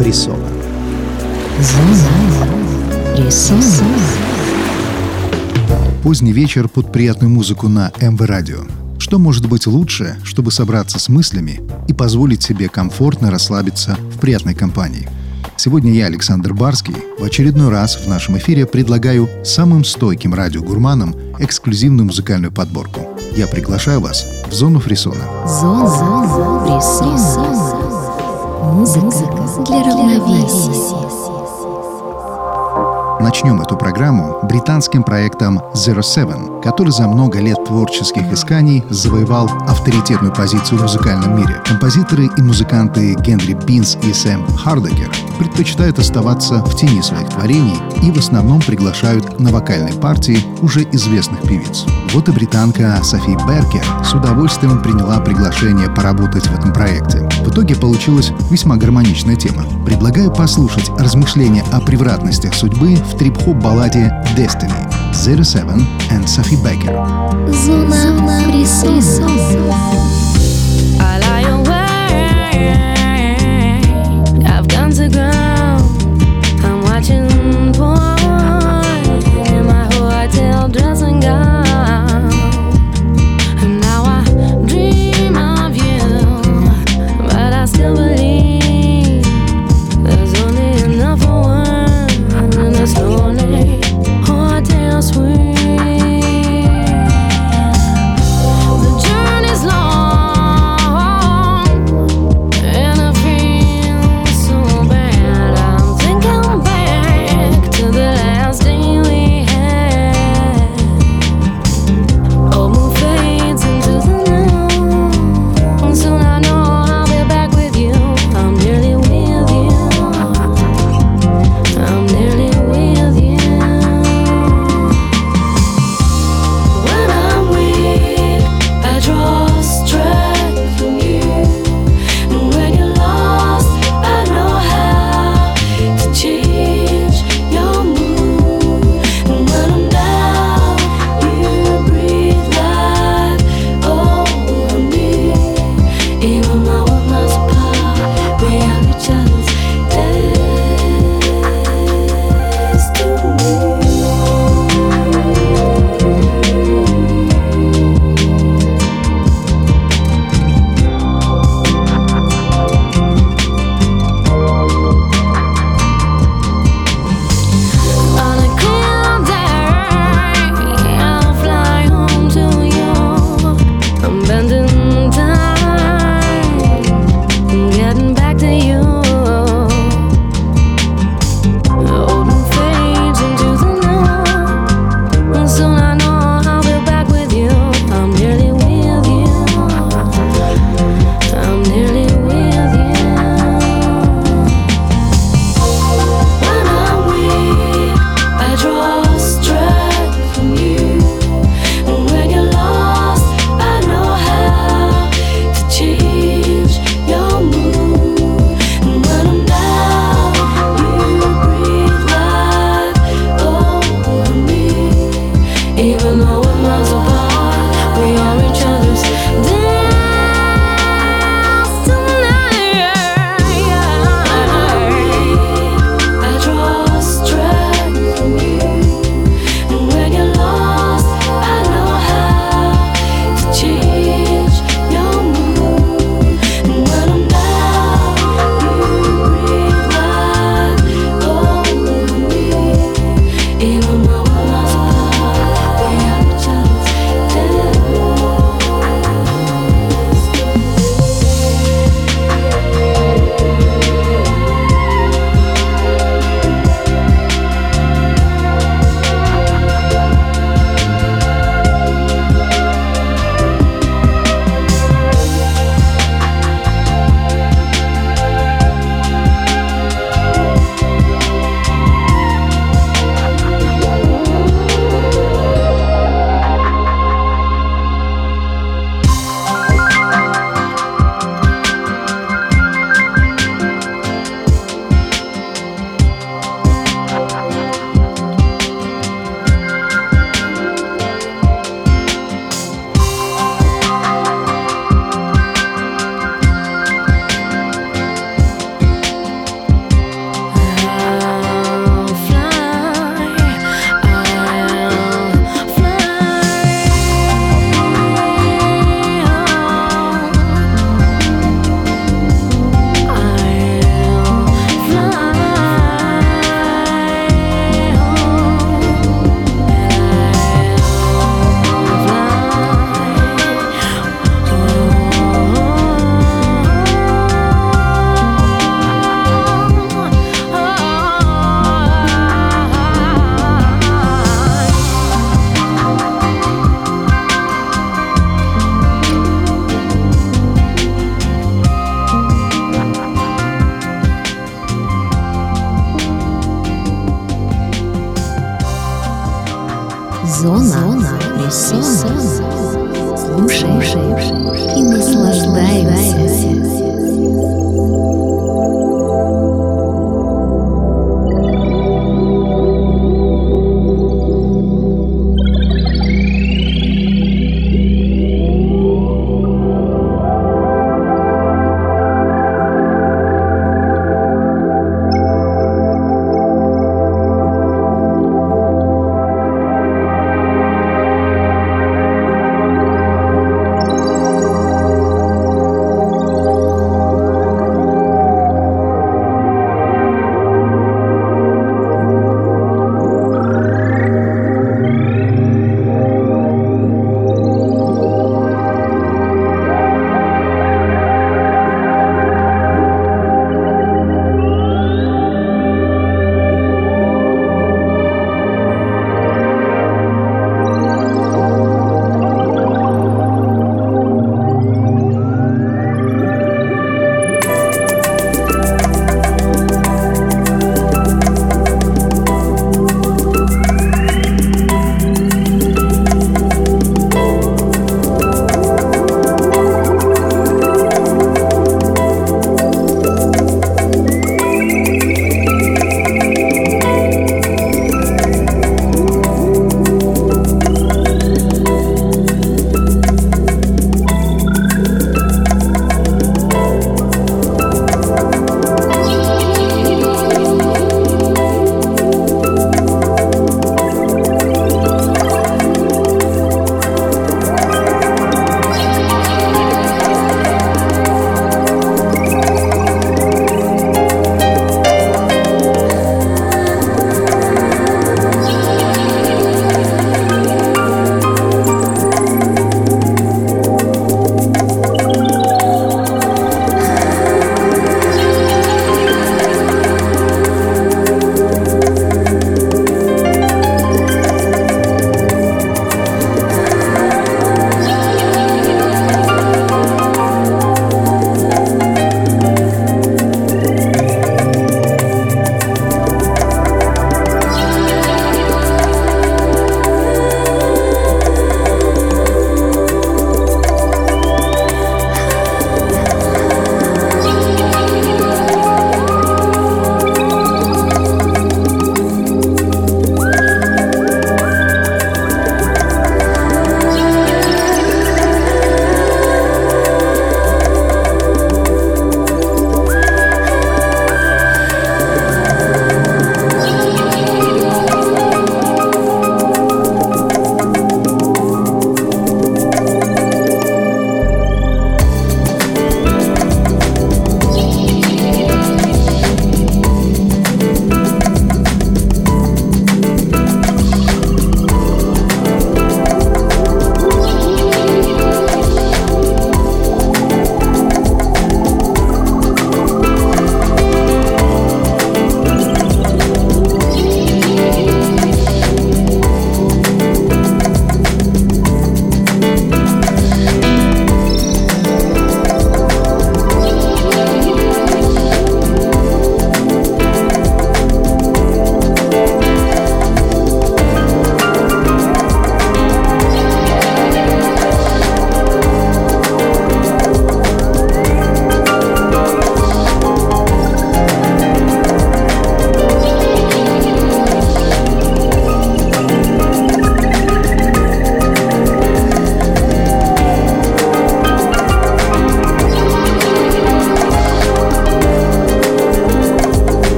фрисона. Поздний вечер под приятную музыку на МВ Радио. Что может быть лучше, чтобы собраться с мыслями и позволить себе комфортно расслабиться в приятной компании? Сегодня я, Александр Барский, в очередной раз в нашем эфире предлагаю самым стойким радиогурманам эксклюзивную музыкальную подборку. Я приглашаю вас в зону фрисона. Зона фрисона. Музыка для равновесия. Начнем эту программу британским проектом Zero Seven, который за много лет творческих исканий завоевал авторитетную позицию в музыкальном мире. Композиторы и музыканты Генри Бинс и Сэм Хардегер предпочитают оставаться в тени своих творений и в основном приглашают на вокальные партии уже известных певиц. Вот и британка Софи Беркер с удовольствием приняла приглашение поработать в этом проекте. В итоге получилась весьма гармоничная тема. Предлагаю послушать размышления о превратностях судьбы в трип-хоп балладе Destiny Zero Seven and Sophie Baker. Awake. I've gone to ground. I'm watching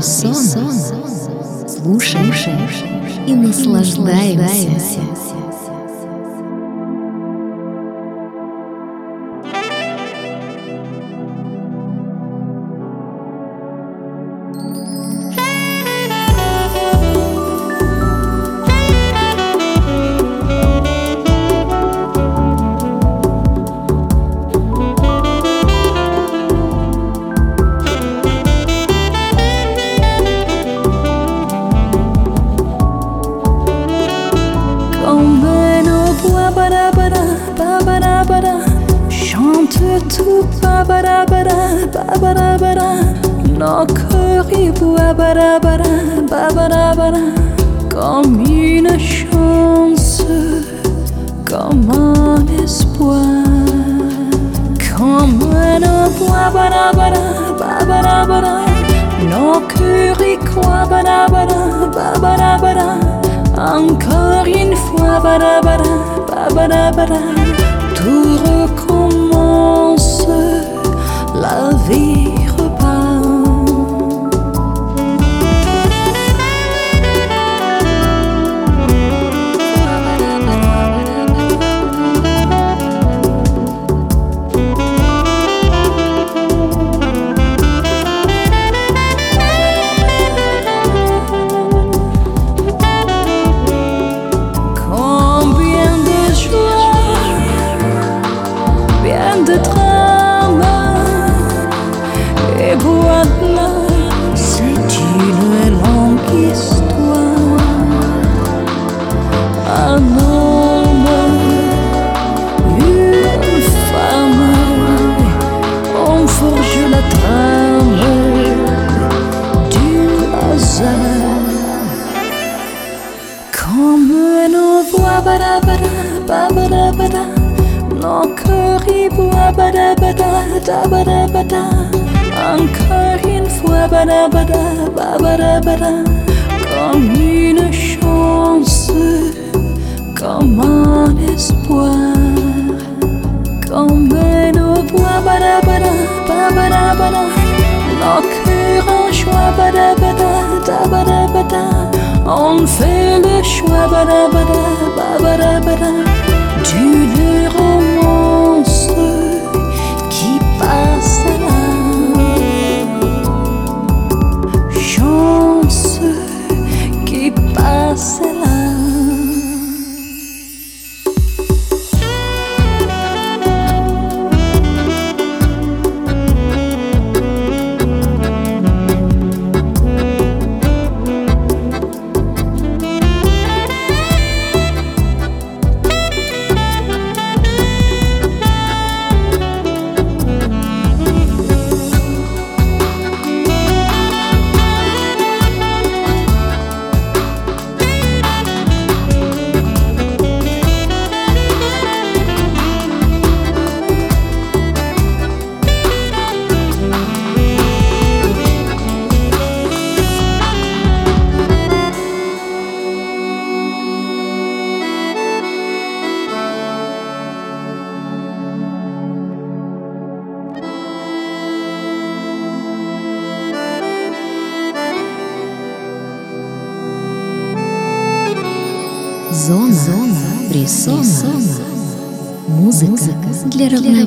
Фрисона. Слушай и наслаждаемся. surtout pas barabara, pas barabara. N'encorrez-vous à barabara, barabara. Comme une chance, comme un espoir. Comme un emploi, barabara, barabara. N'encorrez quoi, barabara, barabara. Encore une fois, barabara, barabara. Tout bada bada da bada bada Encore une fois bada bada bada bada Comme une chance Comme un espoir. Comme une voix bada bada bada bada Nos cœurs bada bada da bada bada On fait le choix bada bada bada bada Tu le yourself.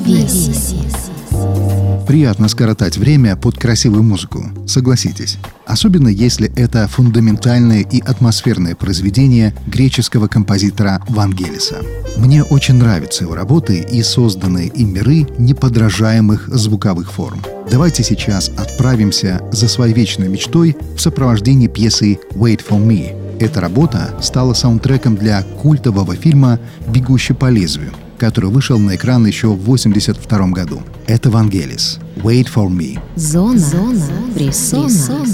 Равновесия. Приятно скоротать время под красивую музыку, согласитесь. Особенно если это фундаментальное и атмосферное произведение греческого композитора Вангелиса. Мне очень нравятся его работы и созданные им миры неподражаемых звуковых форм. Давайте сейчас отправимся за своей вечной мечтой в сопровождении пьесы «Wait for Me». Эта работа стала саундтреком для культового фильма «Бегущий по лезвию», который вышел на экран еще в 1982 году. Это Вангелис. «Wait for Me». Зона, Зона фрисона. Зона,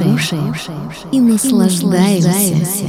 Слушай и наслаждаемся.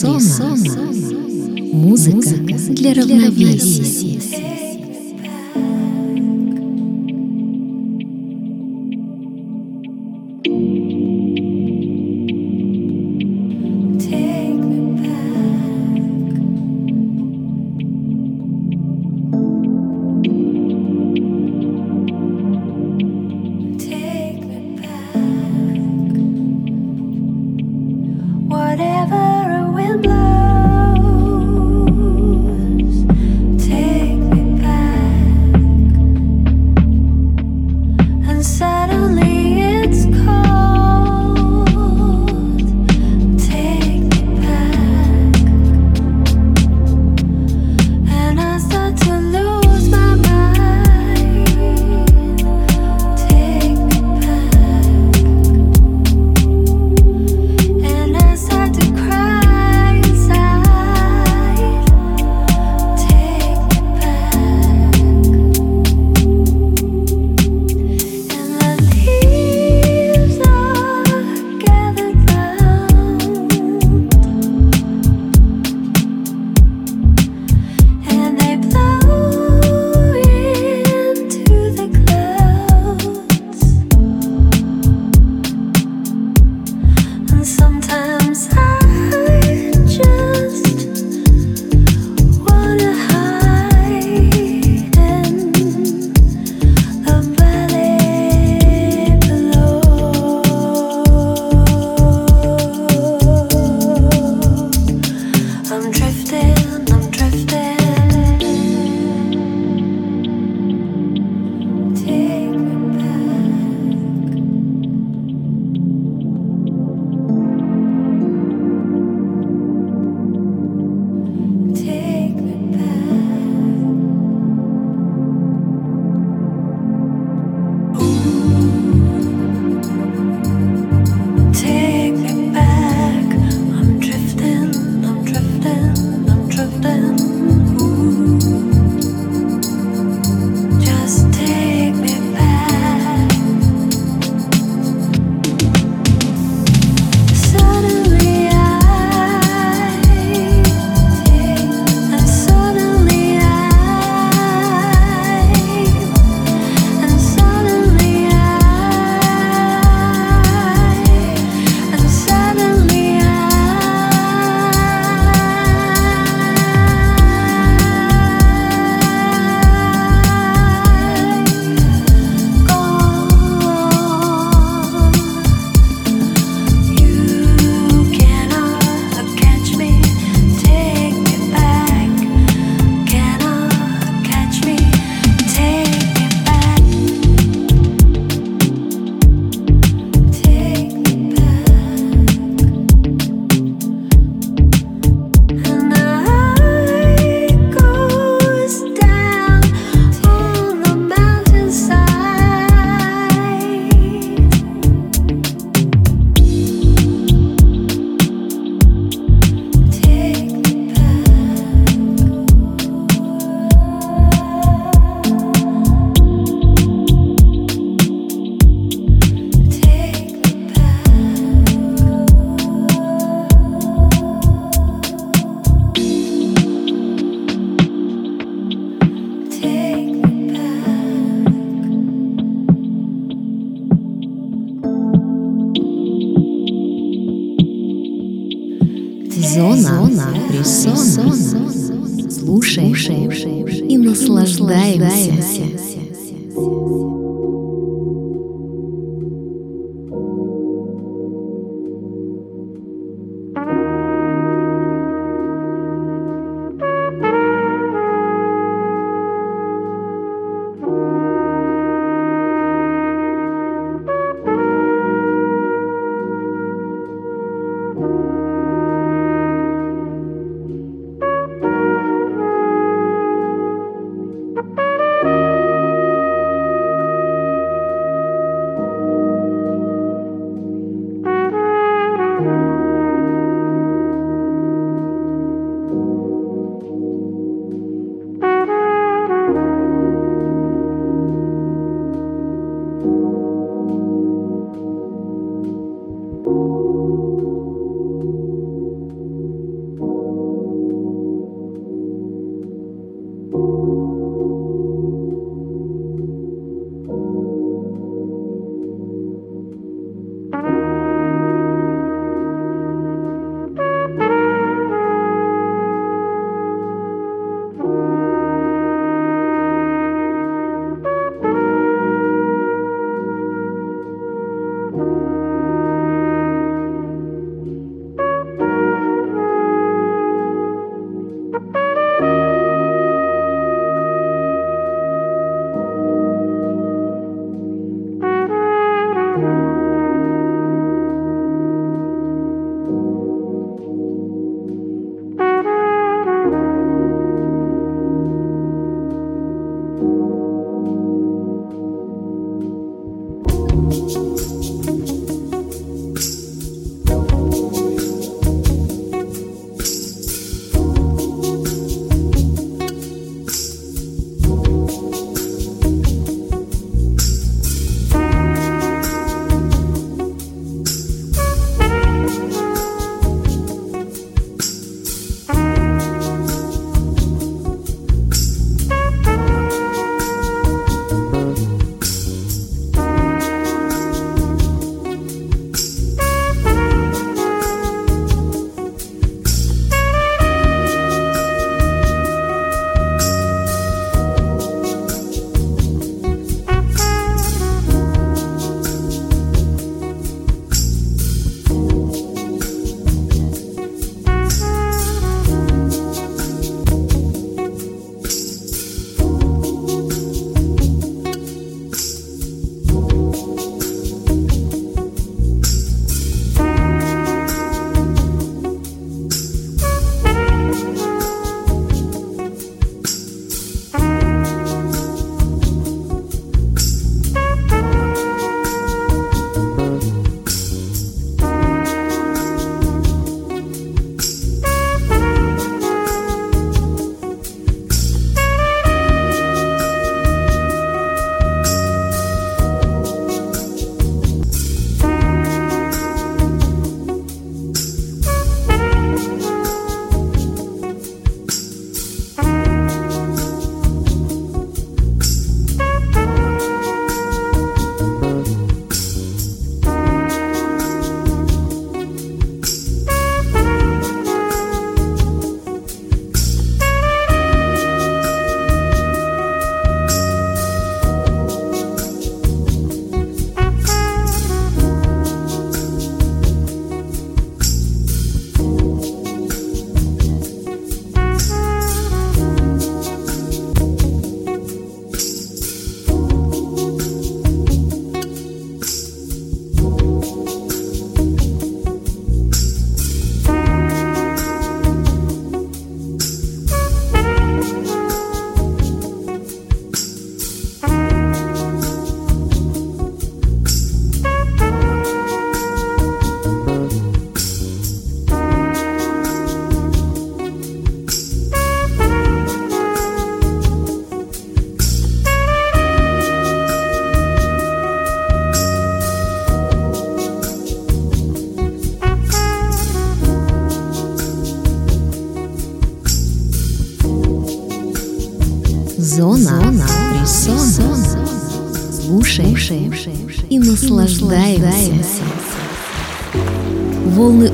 Фрисона. Музыка для равновесия.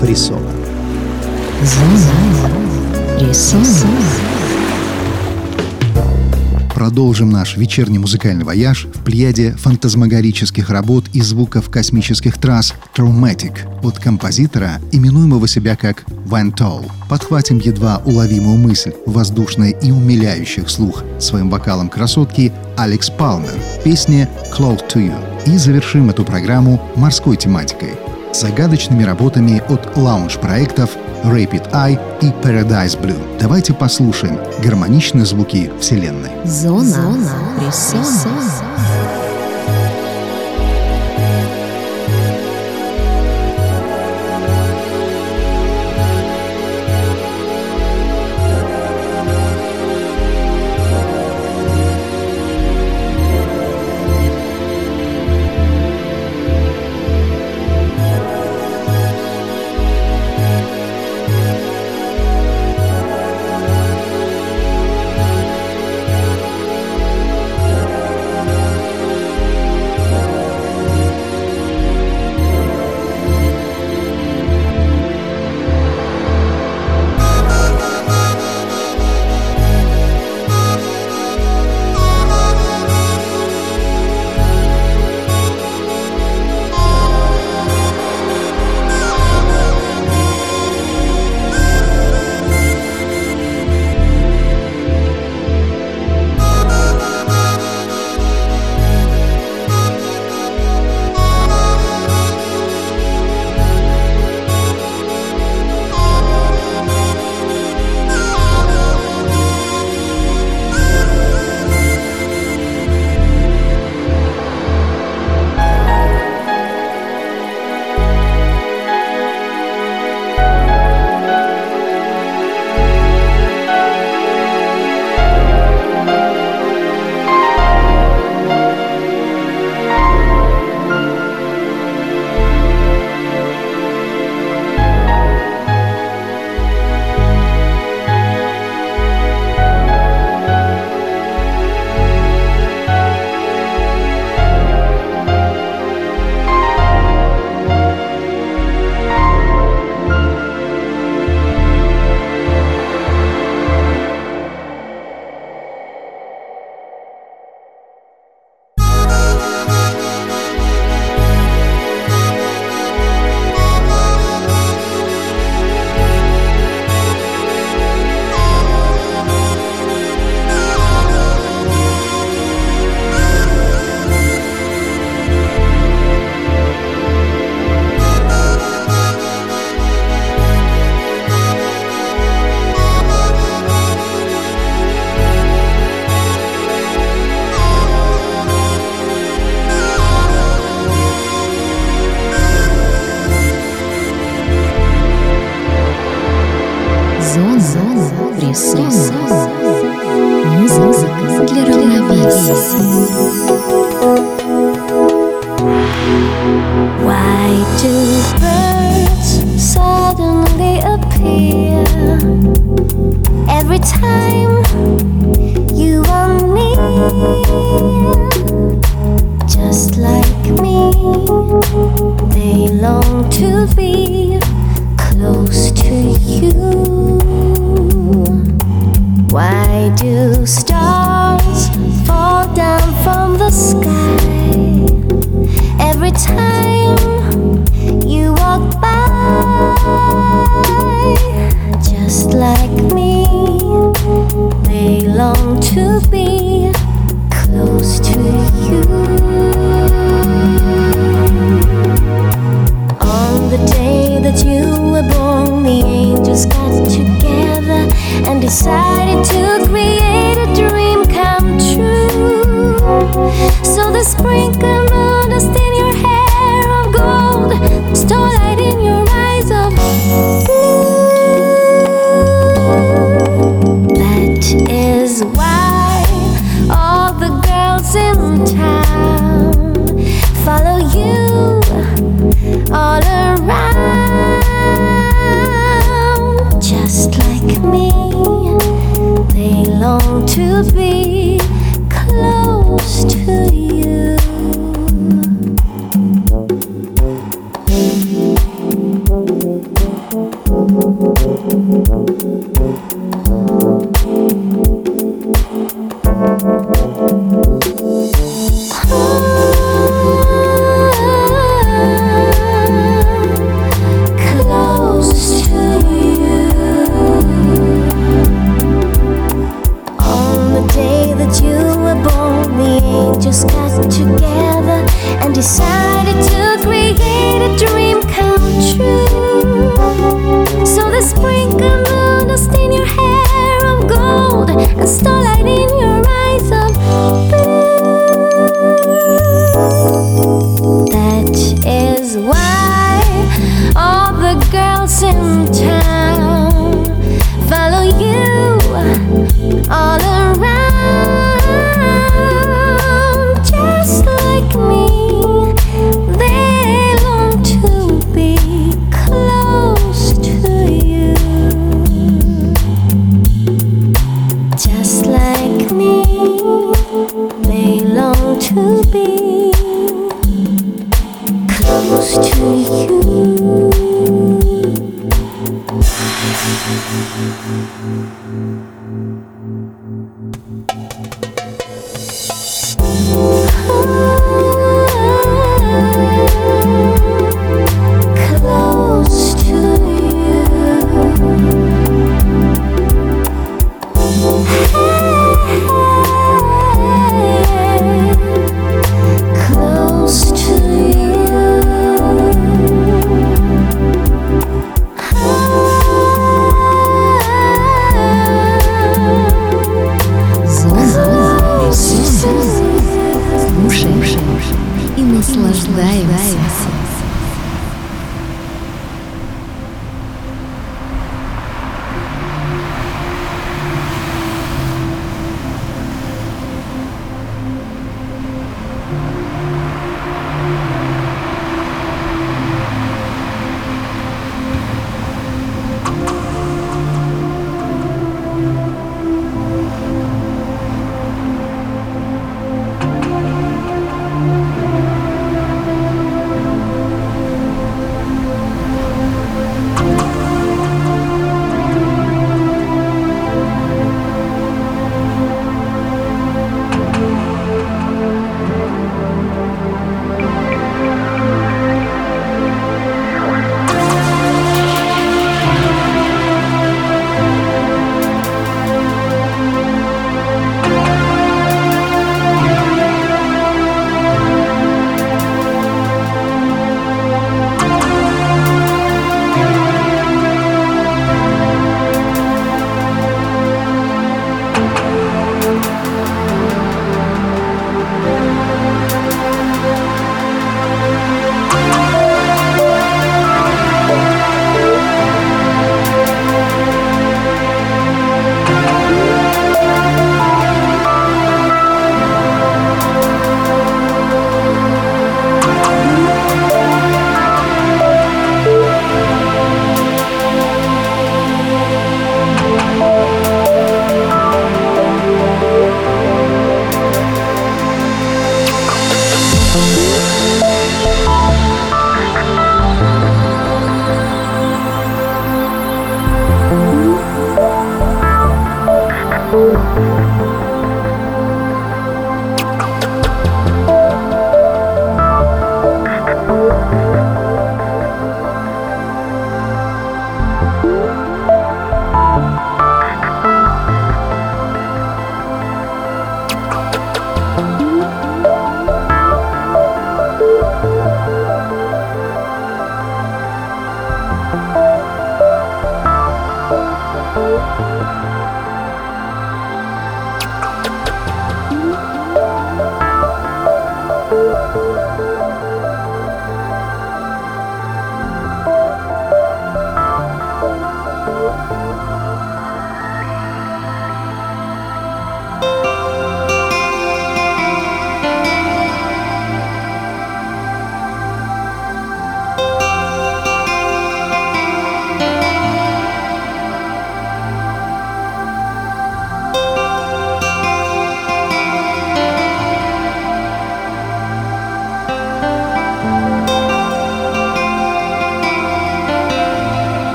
фрисона. Продолжим наш вечерний музыкальный вояж в плеяде фантазмагорических работ и звуков космических трасс Traumatic от композитора, именуемого себя как Ван Толл. Подхватим едва уловимую мысль, воздушная и умиляющих слух своим вокалом красотки Алекс Палмер в песне «Close to You». И завершим эту программу морской тематикой – загадочными работами от лаунж-проектов Rapid Eye и Paradise Blue. Давайте послушаем гармоничные звуки Вселенной. Зона, Зона. Зона,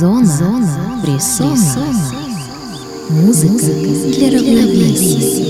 Зона, Зона фрисона. Музыка для равновесия.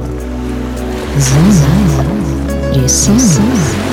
фрисона. Зона Фрисона.